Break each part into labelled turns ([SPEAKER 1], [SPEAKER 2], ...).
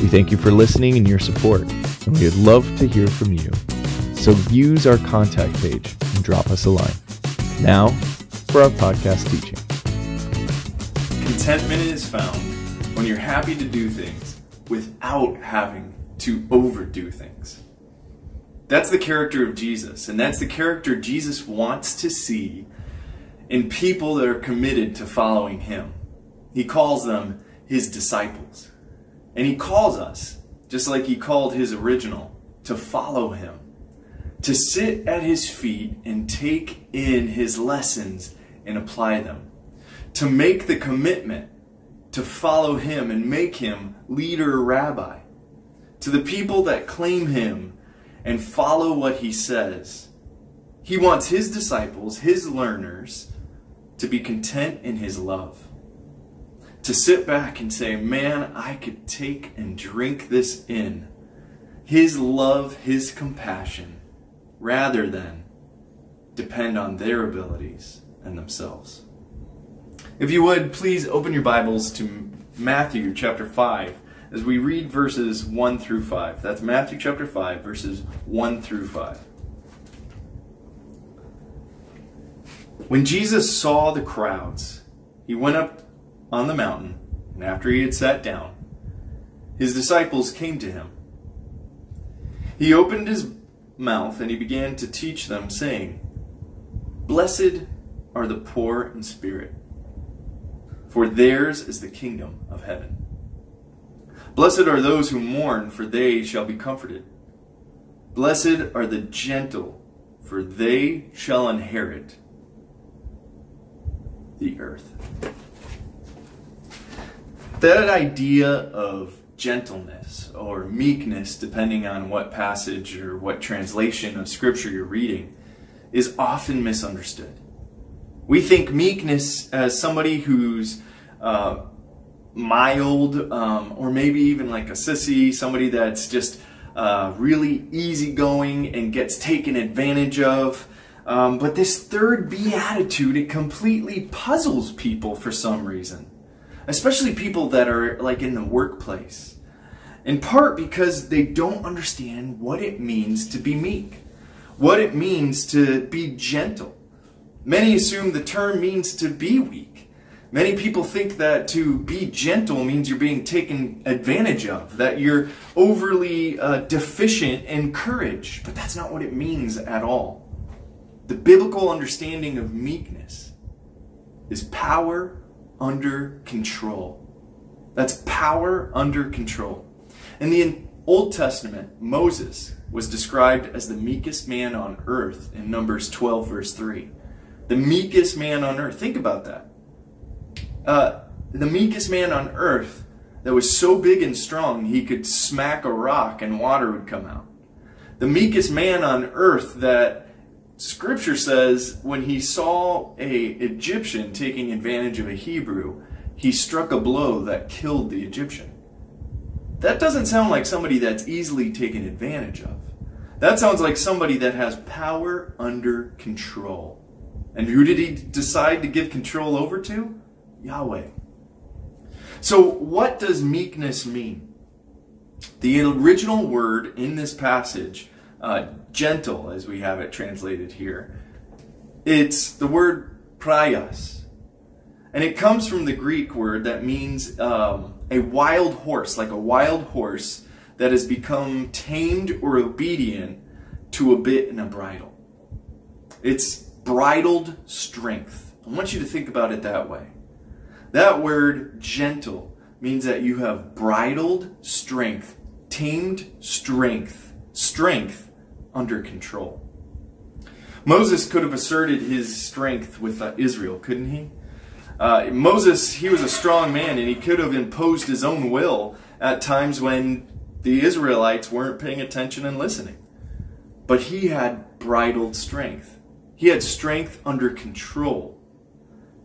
[SPEAKER 1] We thank you for listening and your support, and we would love to hear from you. So use our contact page and drop us a line. Now, for our podcast teaching.
[SPEAKER 2] Contentment is found when you're happy to do things without having to overdo things. That's the character of Jesus, and that's the character Jesus wants to see in people that are committed to following him. He calls them his disciples. And he calls us, just like he called his original, to follow him, to sit at his feet and take in his lessons and apply them, to make the commitment to follow him and make him leader rabbi, to the people that claim him and follow what he says. He wants his disciples, his learners, to be content in his love. To sit back and say, man, I could take and drink this in. His love, his compassion, rather than depend on their abilities and themselves. If you would, please open your Bibles to Matthew chapter 5 as we read verses 1 through 5. That's Matthew chapter 5, verses 1 through 5. When Jesus saw the crowds, he went up on the mountain, and after he had sat down, his disciples came to him. He opened his mouth and he began to teach them, saying, Blessed are the poor in spirit, for theirs is the kingdom of heaven. Blessed are those who mourn, for they shall be comforted. Blessed are the gentle, for they shall inherit the earth. That idea of gentleness or meekness, depending on what passage or what translation of scripture you're reading, is often misunderstood. We think meekness as somebody who's uh, mild, um, or maybe even like a sissy, somebody that's just uh, really easygoing and gets taken advantage of. Um, but this third beatitude, it completely puzzles people for some reason, especially people that are like in the workplace. In part because they don't understand what it means to be meek, what it means to be gentle. Many assume the term means to be weak. Many people think that to be gentle means you're being taken advantage of, that you're overly uh, deficient in courage, but that's not what it means at all. The biblical understanding of meekness is power under control. That's power under control. In the Old Testament, Moses was described as the meekest man on earth in Numbers 12, verse 3. The meekest man on earth. Think about that. Uh, the meekest man on earth that was so big and strong he could smack a rock and water would come out. The meekest man on earth that Scripture says when he saw a Egyptian taking advantage of a Hebrew, he struck a blow that killed the Egyptian. That doesn't sound like somebody that's easily taken advantage of. That sounds like somebody that has power under control. And who did he decide to give control over to? Yahweh. So, what does meekness mean? The original word in this passage uh, gentle, as we have it translated here. It's the word praios. And it comes from the Greek word that means um, a wild horse, like a wild horse that has become tamed or obedient to a bit and a bridle. It's bridled strength. I want you to think about it that way. That word gentle means that you have bridled strength, tamed strength, strength under control. Moses could have asserted his strength with uh, Israel, couldn't he? Uh, Moses, he was a strong man and he could have imposed his own will at times when The Israelites weren't paying attention and listening. But he had bridled strength. He had strength under control.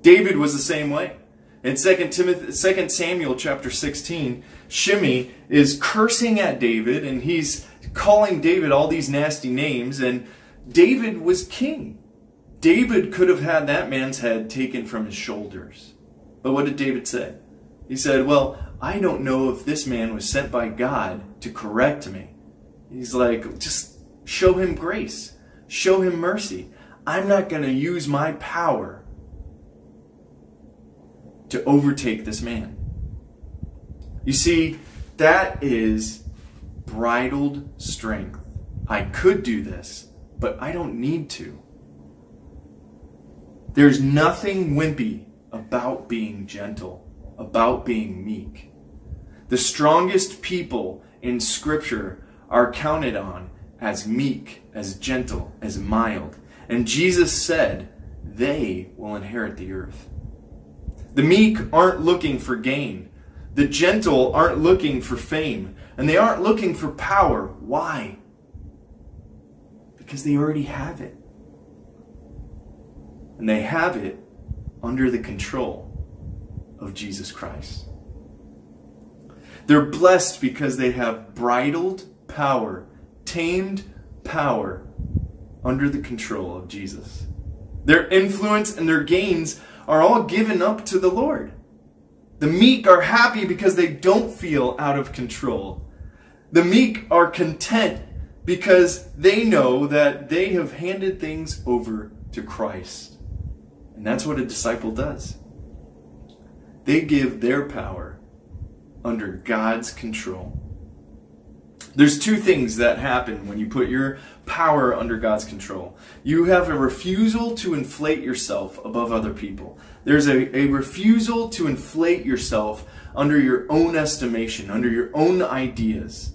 [SPEAKER 2] David was the same way. In 2 Timothy 2 Samuel chapter 16, Shimei is cursing at David and he's calling David all these nasty names and David was king. David could have had that man's head taken from his shoulders. But what did David say? He said, Well, I don't know if this man was sent by God to correct me. He's like, just show him grace, show him mercy. I'm not going to use my power to overtake this man. You see, that is bridled strength. I could do this, but I don't need to. There's nothing wimpy about being gentle, about being meek. The strongest people in Scripture are counted on as meek, as gentle, as mild. And Jesus said, they will inherit the earth. The meek aren't looking for gain. The gentle aren't looking for fame. And they aren't looking for power. Why? Because they already have it. And they have it under the control of Jesus Christ. They're blessed because they have bridled power, tamed power under the control of Jesus. Their influence and their gains are all given up to the Lord. The meek are happy because they don't feel out of control. The meek are content because they know that they have handed things over to Christ. And that's what a disciple does. They give their power under God's control. There's two things that happen when you put your power under God's control. You have a refusal to inflate yourself above other people. There's a, a refusal to inflate yourself under your own estimation, under your own ideas.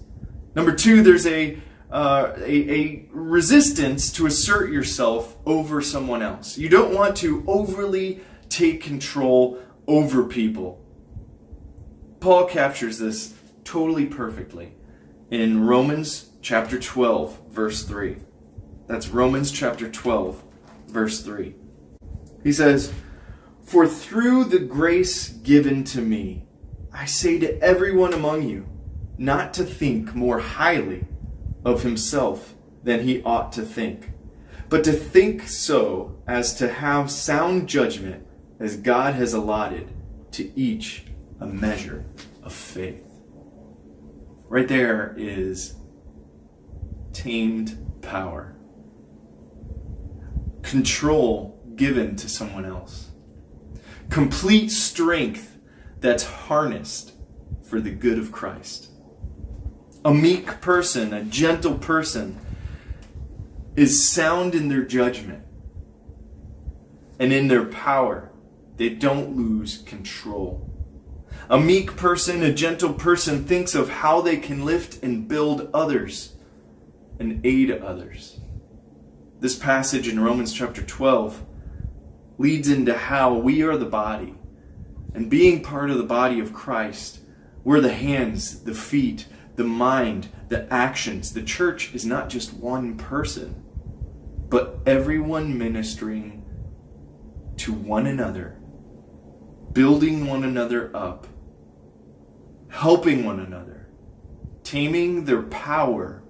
[SPEAKER 2] Number two, there's a, uh, a, a resistance to assert yourself over someone else. You don't want to overly take control over people. Paul captures this totally perfectly in Romans chapter 12, verse 3. That's Romans chapter 12, verse 3. He says, For through the grace given to me, I say to everyone among you, not to think more highly of himself than he ought to think, but to think so as to have sound judgment as God has allotted to each a measure of faith. Right there is tamed power, control given to someone else, complete strength that's harnessed for the good of Christ. A meek person, a gentle person, is sound in their judgment and in their power. They don't lose control. A meek person, a gentle person thinks of how they can lift and build others and aid others. This passage in Romans chapter 12 leads into how we are the body. And being part of the body of Christ, we're the hands, the feet, the mind, the actions. The church is not just one person, but everyone ministering to one another, building one another up helping one another, taming their power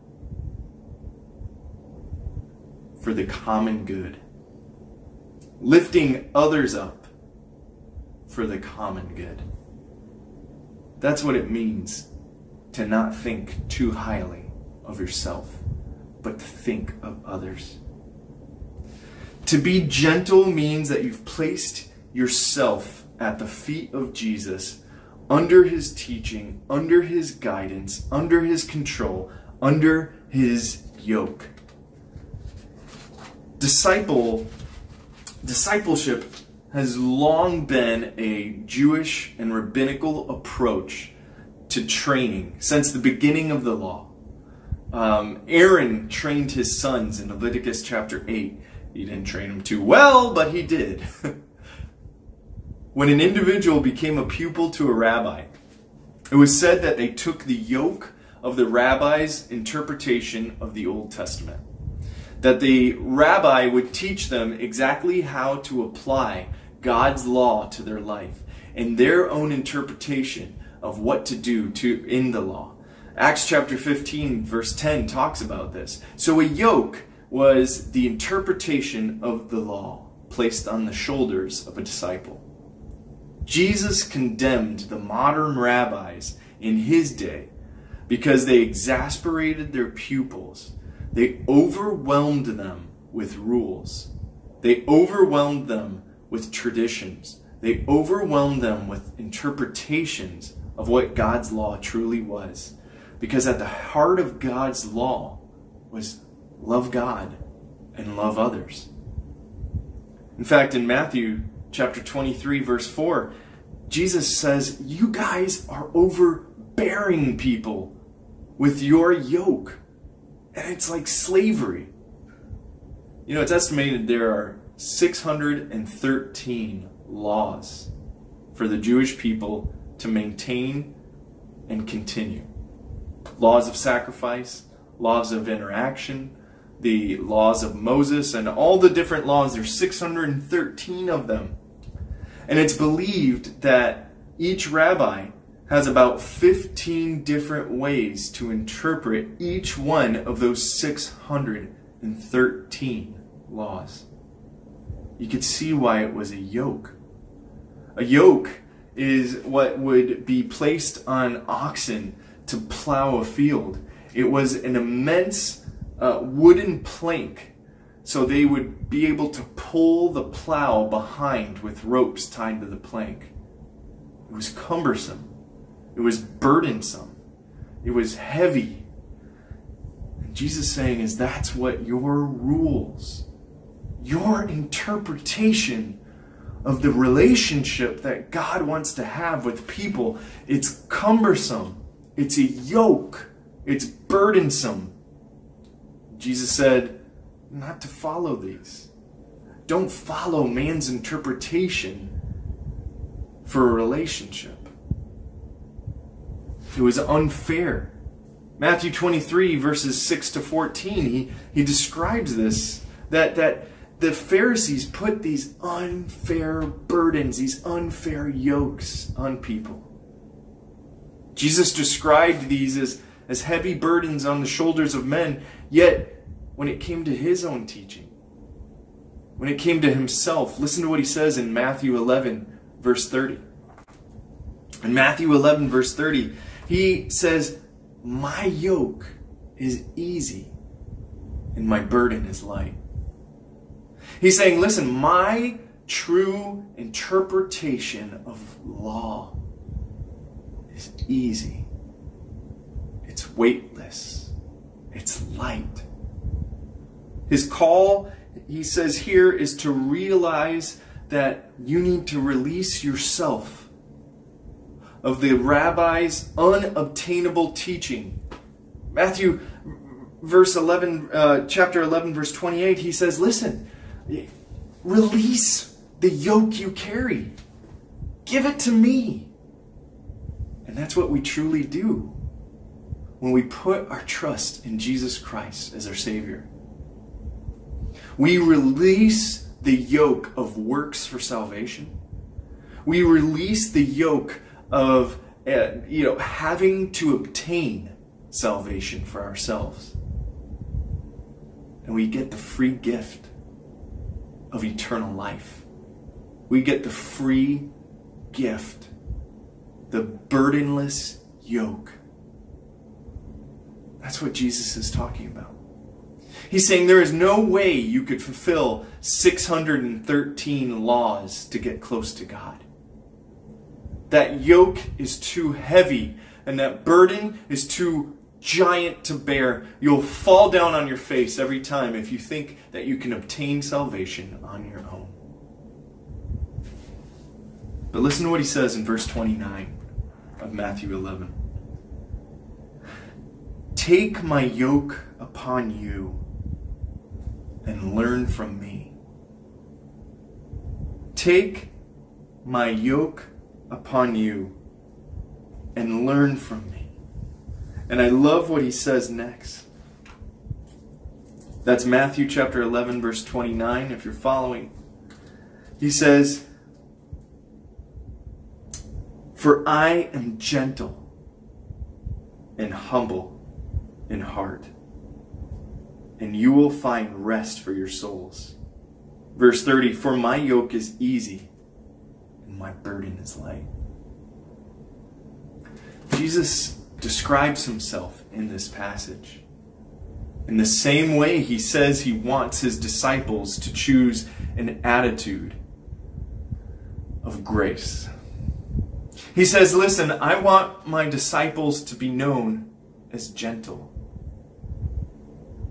[SPEAKER 2] for the common good, lifting others up for the common good. That's what it means to not think too highly of yourself, but to think of others. To be gentle means that you've placed yourself at the feet of Jesus under his teaching, under his guidance, under his control, under his yoke. Disciple discipleship has long been a Jewish and rabbinical approach to training since the beginning of the law. Um, Aaron trained his sons in Leviticus chapter 8. He didn't train them too well, but he did. When an individual became a pupil to a rabbi, it was said that they took the yoke of the rabbi's interpretation of the Old Testament. That the rabbi would teach them exactly how to apply God's law to their life and their own interpretation of what to do to in the law. Acts chapter 15 verse 10 talks about this. So a yoke was the interpretation of the law placed on the shoulders of a disciple. Jesus condemned the modern rabbis in his day because they exasperated their pupils. They overwhelmed them with rules. They overwhelmed them with traditions. They overwhelmed them with interpretations of what God's law truly was. Because at the heart of God's law was love God and love others. In fact, in Matthew chapter 23, verse 4, Jesus says, You guys are overbearing people with your yoke. And it's like slavery. You know, it's estimated there are 613 laws for the Jewish people to maintain and continue. Laws of sacrifice, laws of interaction, the laws of Moses, and all the different laws. There's 613 of them. And it's believed that each rabbi has about 15 different ways to interpret each one of those 613 laws. You could see why it was a yoke. A yoke is what would be placed on oxen to plow a field. It was an immense uh, wooden plank so they would be able to pull the plow behind with ropes tied to the plank. It was cumbersome. It was burdensome. It was heavy. And Jesus saying is that's what your rules, your interpretation of the relationship that God wants to have with people, it's cumbersome. It's a yoke. It's burdensome. Jesus said, not to follow these. Don't follow man's interpretation for a relationship. It was unfair. Matthew 23, verses 6 to 14, he, he describes this that, that the Pharisees put these unfair burdens, these unfair yokes on people. Jesus described these as, as heavy burdens on the shoulders of men, yet when it came to his own teaching, when it came to himself, listen to what he says in Matthew 11, verse 30. In Matthew 11, verse 30, he says, My yoke is easy and my burden is light. He's saying, listen, my true interpretation of law is easy, weightless, it's light. His call, he says here, is to realize that you need to release yourself of the rabbi's unobtainable teaching. Matthew verse 11 uh, chapter 11 verse 28 he says listen Release the yoke you carry. Give it to me. And that's what we truly do when we put our trust in Jesus Christ as our Savior. We release the yoke of works for salvation. We release the yoke of uh, you know having to obtain salvation for ourselves. And we get the free gift of eternal life. We get the free gift, the burdenless yoke. That's what Jesus is talking about. He's saying there is no way you could fulfill 613 laws to get close to God. That yoke is too heavy and that burden is too giant to bear. You'll fall down on your face every time if you think that you can obtain salvation on your own. But listen to what he says in verse 29 of Matthew 11. Take my yoke upon you and learn from me. Take my yoke upon you and learn from me. And I love what he says next. That's Matthew chapter 11, verse 29, if you're following. He says, For I am gentle and humble in heart, and you will find rest for your souls. Verse 30 For my yoke is easy, and my burden is light. Jesus describes himself in this passage. In the same way, he says he wants his disciples to choose an attitude of grace. He says, Listen, I want my disciples to be known as gentle,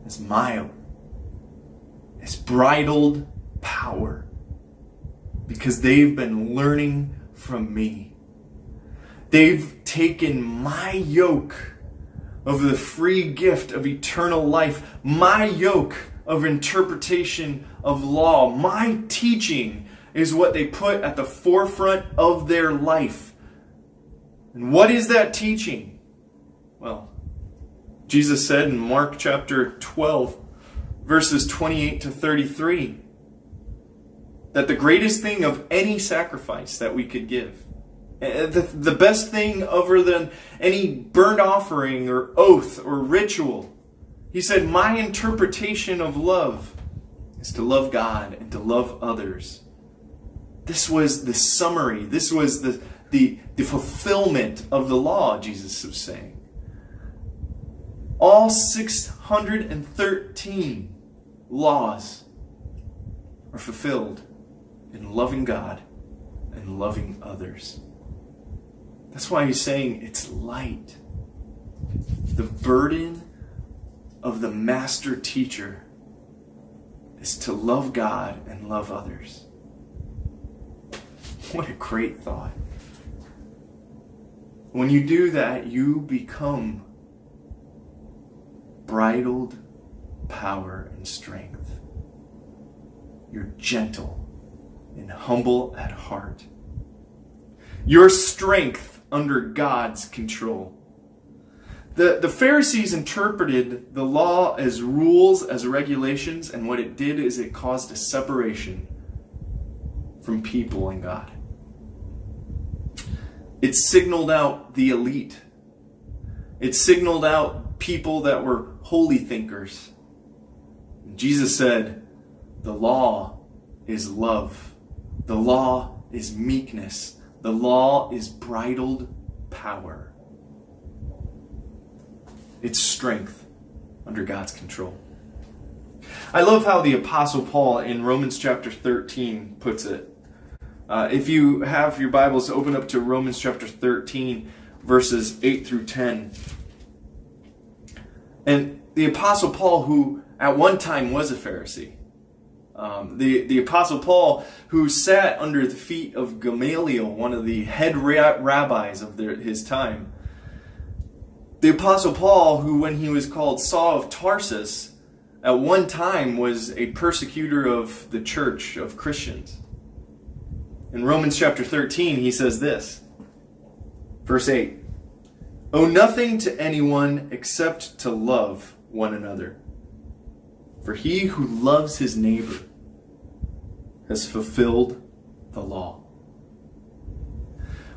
[SPEAKER 2] as mild, as bridled power, because they've been learning from me. They've taken my yoke of the free gift of eternal life, my yoke of interpretation of law, my teaching is what they put at the forefront of their life. And what is that teaching? Well, Jesus said in Mark chapter 12, verses 28 to 33, that the greatest thing of any sacrifice that we could give uh, the, the best thing other than any burnt offering or oath or ritual. He said, My interpretation of love is to love God and to love others. This was the summary, this was the, the, the fulfillment of the law, Jesus was saying. All 613 laws are fulfilled in loving God and loving others. That's why he's saying it's light. The burden of the master teacher is to love God and love others. What a great thought. When you do that, you become bridled power and strength. You're gentle and humble at heart. Your strength under God's control. The, the Pharisees interpreted the law as rules, as regulations, and what it did is it caused a separation from people and God. It signaled out the elite. It signaled out people that were holy thinkers. Jesus said, The law is love, the law is meekness, the law is bridled power. It's strength under God's control. I love how the Apostle Paul in Romans chapter 13 puts it. Uh, if you have your Bibles, open up to Romans chapter 13, verses 8 through 10. And the Apostle Paul, who at one time was a Pharisee, um, the, the Apostle Paul, who sat under the feet of Gamaliel, one of the head rabbis of their, his time. The Apostle Paul, who when he was called Saul of Tarsus, at one time was a persecutor of the church of Christians. In Romans chapter 13, he says this, verse 8 Owe nothing to anyone except to love one another. For he who loves his neighbor has fulfilled the law.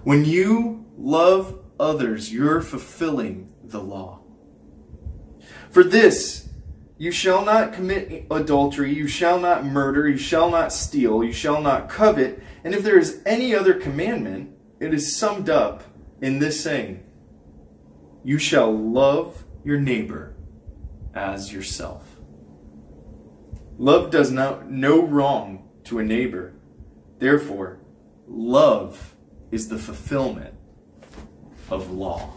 [SPEAKER 2] When you love others, you're fulfilling the law. For this, you shall not commit adultery, you shall not murder, you shall not steal, you shall not covet, and if there is any other commandment, it is summed up in this saying You shall love your neighbor as yourself. Love does not no wrong to a neighbor. Therefore, love is the fulfillment of law.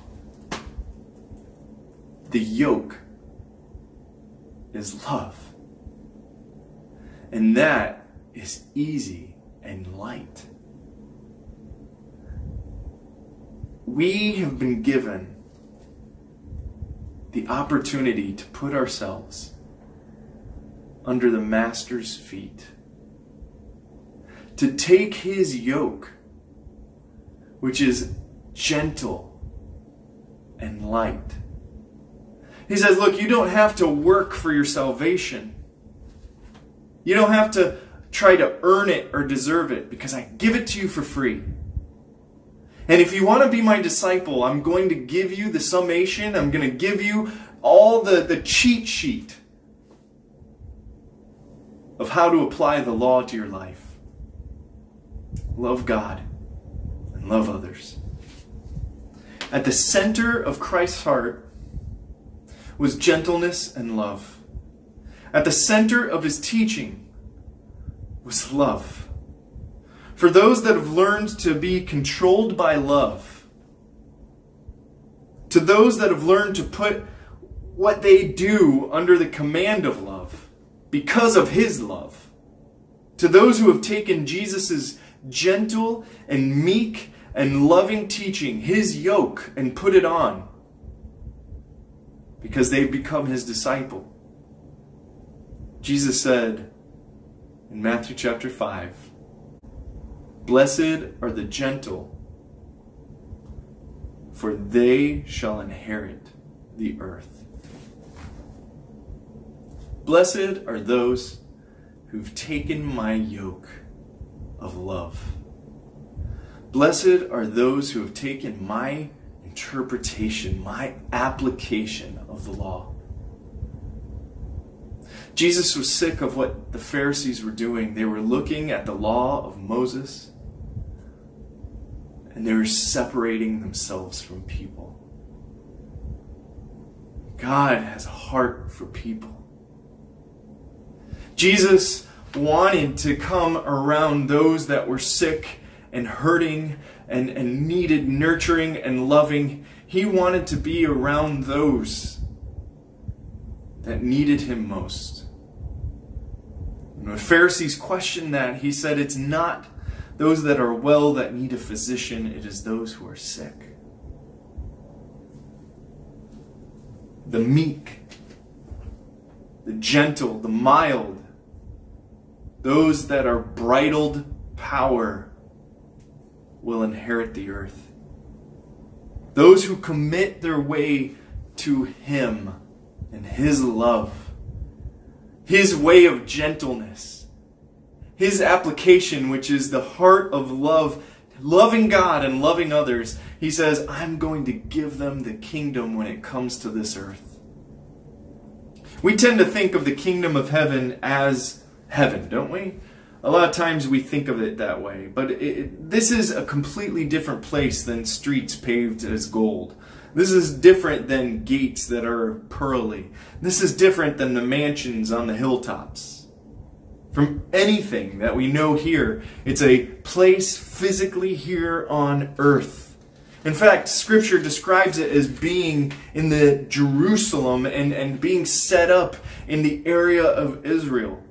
[SPEAKER 2] The yoke is love. And that is easy and light. We have been given the opportunity to put ourselves under the Master's feet. To take his yoke, which is gentle and light, He says, Look, you don't have to work for your salvation. You don't have to try to earn it or deserve it because I give it to you for free. And if you want to be my disciple, I'm going to give you the summation. I'm going to give you all the, the cheat sheet of how to apply the law to your life. Love God and love others. At the center of Christ's heart was gentleness and love. At the center of his teaching was love. For those that have learned to be controlled by love, to those that have learned to put what they do under the command of love because of his love, to those who have taken Jesus' gentle and meek and loving teaching, his yoke, and put it on because they've become his disciple. Jesus said in Matthew chapter 5 Blessed are the gentle, for they shall inherit the earth. Blessed are those who've taken my yoke of love. Blessed are those who have taken my interpretation, my application of the law. Jesus was sick of what the Pharisees were doing. They were looking at the law of Moses and they were separating themselves from people. God has a heart for people. Jesus wanted to come around those that were sick and hurting and, and needed nurturing and loving. He wanted to be around those that needed him most. When the Pharisees questioned that, he said, It's not those that are well that need a physician, it is those who are sick. The meek, the gentle, the mild, those that are bridled power will inherit the earth. Those who commit their way to Him and His love, His way of gentleness, His application, which is the heart of love, loving God and loving others, He says, I'm going to give them the kingdom when it comes to this earth. We tend to think of the kingdom of heaven as heaven, don't we? A lot of times we think of it that way, but it, this is a completely different place than streets paved as gold. This is different than gates that are pearly. This is different than the mansions on the hilltops. From anything that we know here, it's a place physically here on earth. In fact, Scripture describes it as being in the Jerusalem and, and being set up in the area of Israel.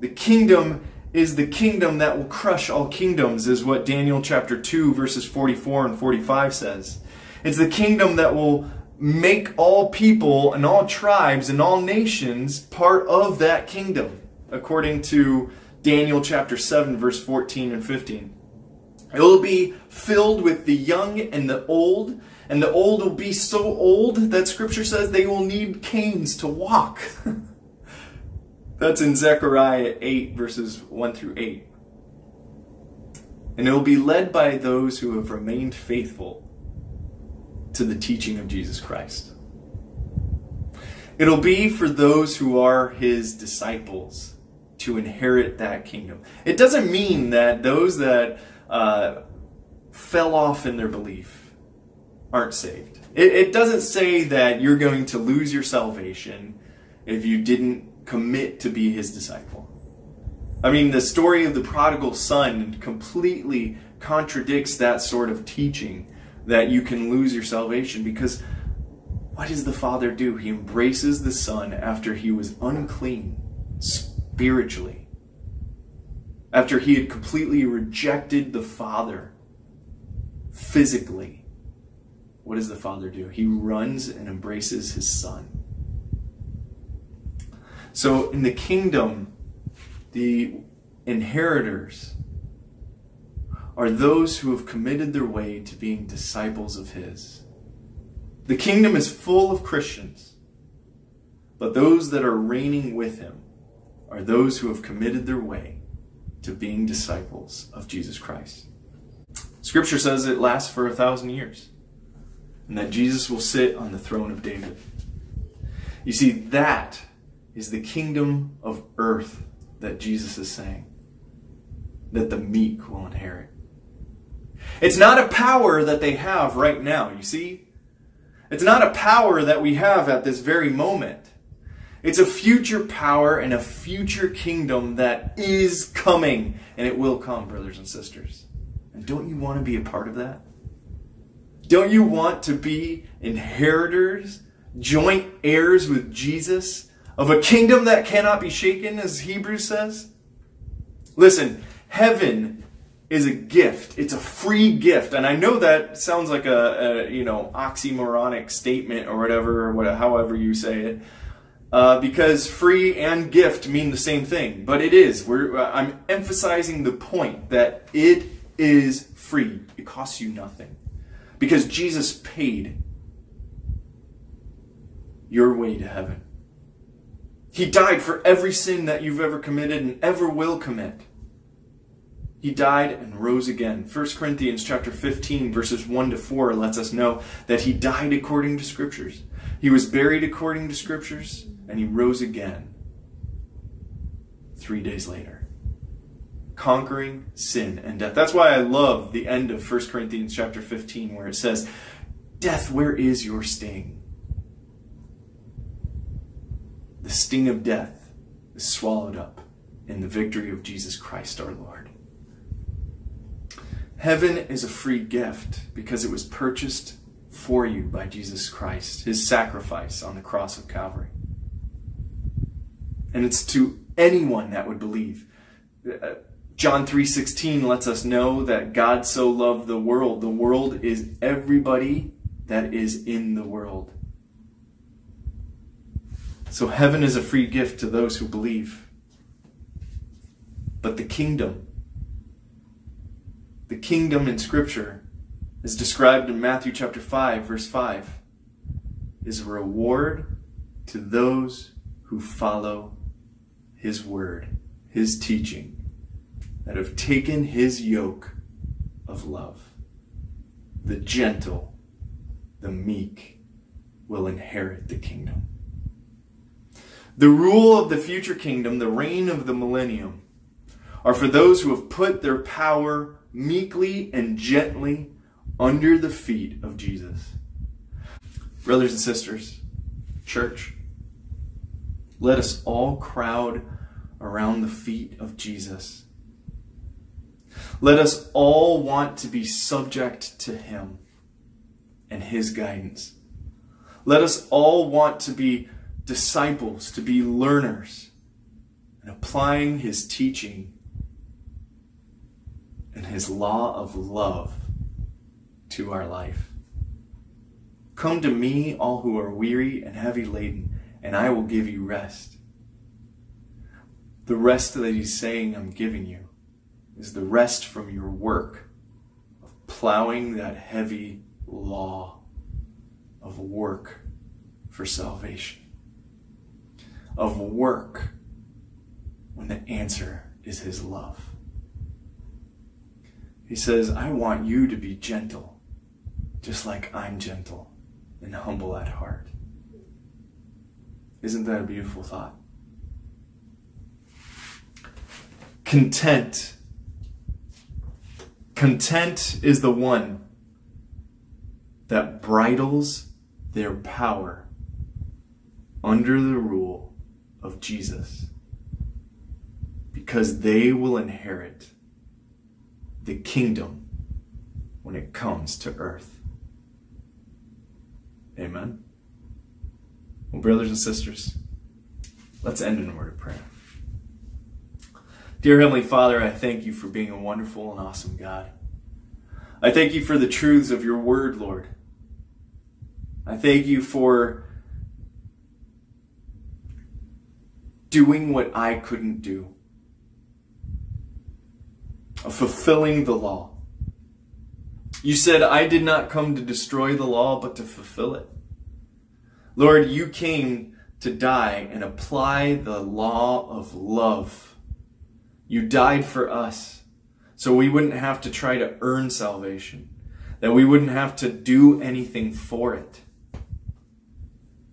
[SPEAKER 2] The kingdom is the kingdom that will crush all kingdoms, is what Daniel chapter 2, verses 44 and 45 says. It's the kingdom that will make all people and all tribes and all nations part of that kingdom, according to Daniel chapter 7, verse 14 and 15. It will be filled with the young and the old, and the old will be so old that scripture says they will need canes to walk. That's in Zechariah 8, verses 1 through 8. And it will be led by those who have remained faithful to the teaching of Jesus Christ. It'll be for those who are his disciples to inherit that kingdom. It doesn't mean that those that uh, fell off in their belief aren't saved. It, it doesn't say that you're going to lose your salvation if you didn't commit to be his disciple. I mean, the story of the prodigal son completely contradicts that sort of teaching that you can lose your salvation because what does the father do? He embraces the son after he was unclean spiritually, after he had completely rejected the father physically. What does the father do? He runs and embraces his son. So in the kingdom, the inheritors are those who have committed their way to being disciples of His. The kingdom is full of Christians but those that are reigning with him are those who have committed their way to being disciples of Jesus Christ. Scripture says it lasts for a thousand years and that Jesus will sit on the throne of David. You see, that is the kingdom of earth that Jesus is saying that the meek will inherit. It's not a power that they have right now, you see? It's not a power that we have at this very moment. It's a future power and a future kingdom that is coming, and it will come, brothers and sisters. And don't you want to be a part of that? Don't you want to be inheritors, joint heirs with Jesus of a kingdom that cannot be shaken, as Hebrews says? Listen, heaven is a gift. It's a free gift. And I know that sounds like a, a you know, oxymoronic statement or whatever, or whatever, however you say it. Uh, because free and gift mean the same thing, but it is. We're, uh, I'm emphasizing the point that it is free. It costs you nothing. Because Jesus paid your way to heaven. He died for every sin that you've ever committed and ever will commit. He died and rose again. 1 Corinthians chapter 15 verses 1 to 4 lets us know that he died according to scriptures. He was buried according to scriptures and he rose again 3 days later conquering sin and death. That's why I love the end of 1 Corinthians chapter 15 where it says, Death, where is your sting? The sting of death is swallowed up in the victory of Jesus Christ our Lord. Heaven is a free gift because it was purchased for you by Jesus Christ, his sacrifice on the cross of Calvary. And it's to anyone that would believe. Uh, John 3:16 lets us know that God so loved the world. The world is everybody that is in the world. So heaven is a free gift to those who believe. But the kingdom the kingdom in scripture is described in Matthew chapter 5 verse 5 is a reward to those who follow his word, his teaching that have taken his yoke of love. The gentle, the meek will inherit the kingdom. The rule of the future kingdom, the reign of the millennium, are for those who have put their power meekly and gently under the feet of Jesus. Brothers and sisters, church, let us all crowd around the feet of Jesus let us all want to be subject to Him and His guidance. Let us all want to be disciples, to be learners, and applying His teaching and His law of love to our life. Come to me, all who are weary and heavy laden, and I will give you rest. The rest that He's saying I'm giving you is the rest from your work of plowing that heavy law of work for salvation, of work when the answer is His love. He says, I want you to be gentle, just like I'm gentle and humble at heart. Isn't that a beautiful thought? Content Content is the one that bridles their power under the rule of Jesus because they will inherit the kingdom when it comes to earth. Amen. Well, brothers and sisters, let's end in a word of prayer. Dear Heavenly Father, I thank you for being a wonderful and awesome God. I thank you for the truths of your word, Lord. I thank you for doing what I couldn't do, of fulfilling the law. You said, I did not come to destroy the law, but to fulfill it. Lord, you came to die and apply the law of love. You died for us so we wouldn't have to try to earn salvation, that we wouldn't have to do anything for it.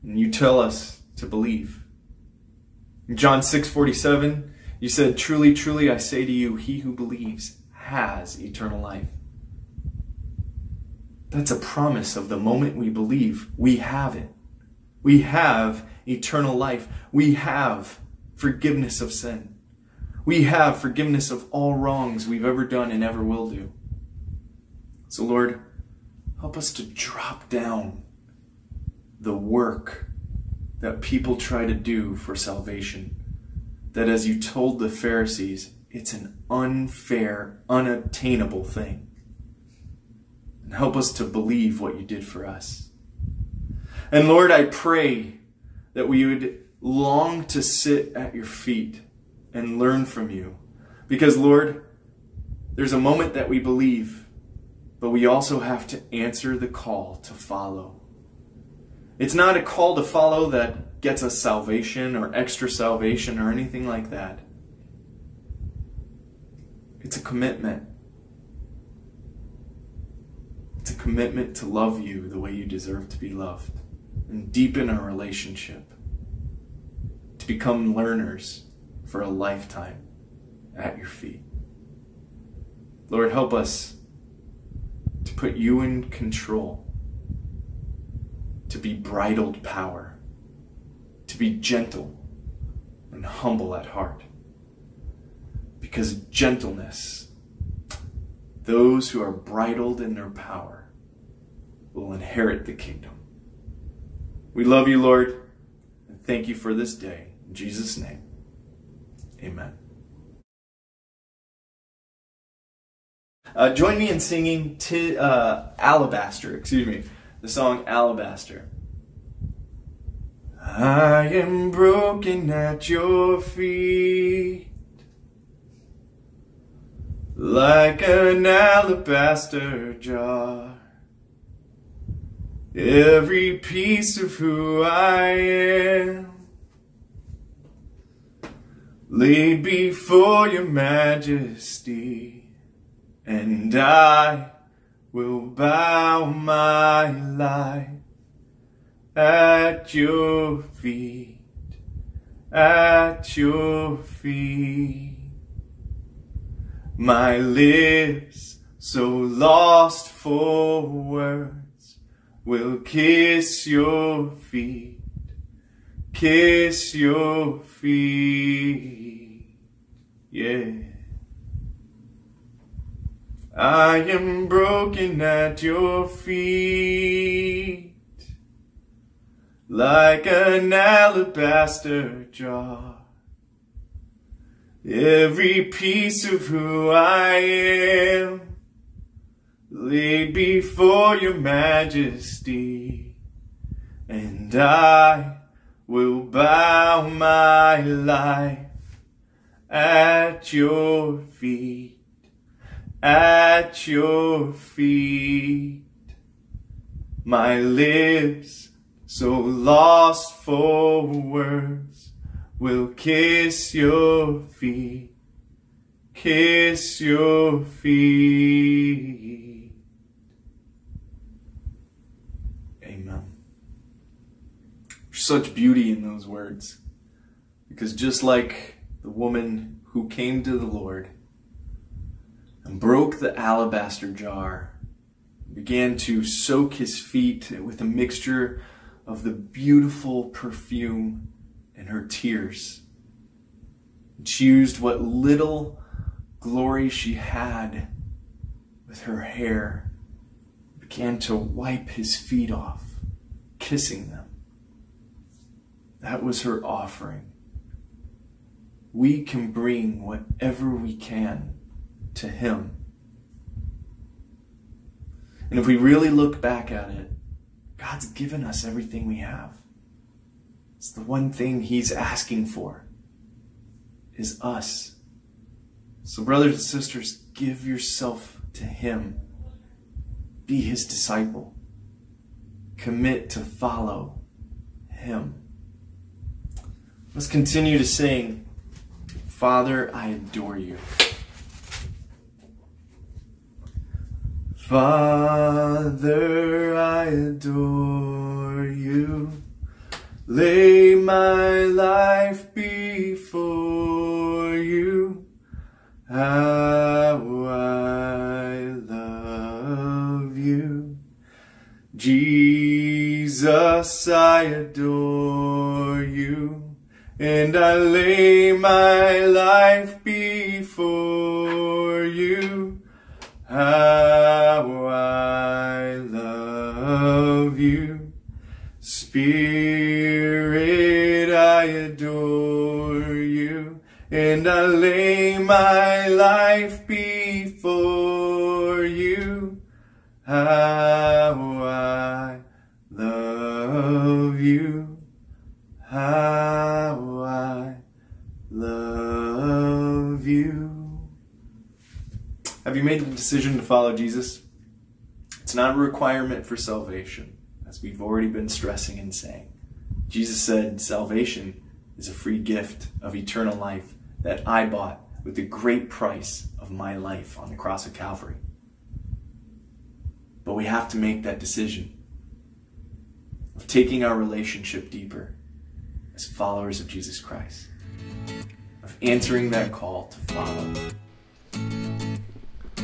[SPEAKER 2] And you tell us to believe. In John 6:47, you said, "Truly, truly I say to you, he who believes has eternal life." That's a promise of the moment we believe, we have it. We have eternal life. We have forgiveness of sin. We have forgiveness of all wrongs we've ever done and ever will do. So, Lord, help us to drop down the work that people try to do for salvation. That, as you told the Pharisees, it's an unfair, unattainable thing. And help us to believe what you did for us. And Lord, I pray that we would long to sit at your feet and learn from you. Because, Lord, there's a moment that we believe, but we also have to answer the call to follow. It's not a call to follow that gets us salvation or extra salvation or anything like that. It's a commitment. Commitment to love you the way you deserve to be loved and deepen our relationship, to become learners for a lifetime at your feet. Lord, help us to put you in control, to be bridled power, to be gentle and humble at heart. Because gentleness, those who are bridled in their power, will inherit the kingdom. We love you, Lord, and thank you for this day. In Jesus' name, amen. Uh, join me in singing t- uh, Alabaster, excuse me, the song Alabaster. I am broken at your feet like an alabaster jar. Every piece of who I am laid before your majesty, and I will bow my life at your feet, at your feet. My lips so lost for words will kiss your feet, kiss your feet, yeah. I am broken at your feet, like an alabaster jar. Every piece of who I am laid before your majesty, and I will bow my life at your feet, at your feet. My lips, so lost for words, will kiss your feet, kiss your feet. Such beauty in those words. Because just like the woman who came to the Lord and broke the alabaster jar, began to soak his feet with a mixture of the beautiful perfume and her tears. She used what little glory she had with her hair, began to wipe his feet off, kissing them. That was her offering. We can bring whatever we can to Him. And if we really look back at it, God's given us everything we have. It's the one thing He's asking for is us. So, brothers and sisters, give yourself to Him. Be His disciple. Commit to follow Him. Let's continue to sing, Father, I adore you. Father, I adore you. Lay my life before you. How I love you. Jesus, I adore you. And I lay my life before you. How I love you. Spirit, I adore you. And I lay my life before you. How I love you. How I love you. Have you made the decision to follow Jesus? It's not a requirement for salvation, as we've already been stressing and saying. Jesus said salvation is a free gift of eternal life that I bought with the great price of my life on the cross of Calvary. But we have to make that decision of taking our relationship deeper as followers of Jesus Christ, of answering that call to follow.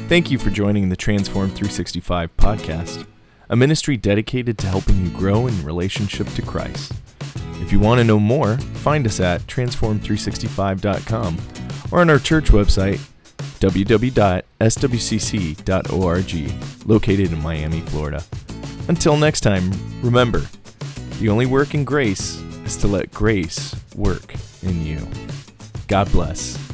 [SPEAKER 1] Thank you for joining the Transform 365 podcast, a ministry dedicated to helping you grow in relationship to Christ. If you want to know more, find us at transform365.com or on our church website, www.swcc.org, located in Miami, Florida. Until next time, remember, the only work in grace is to let grace work in you. God bless.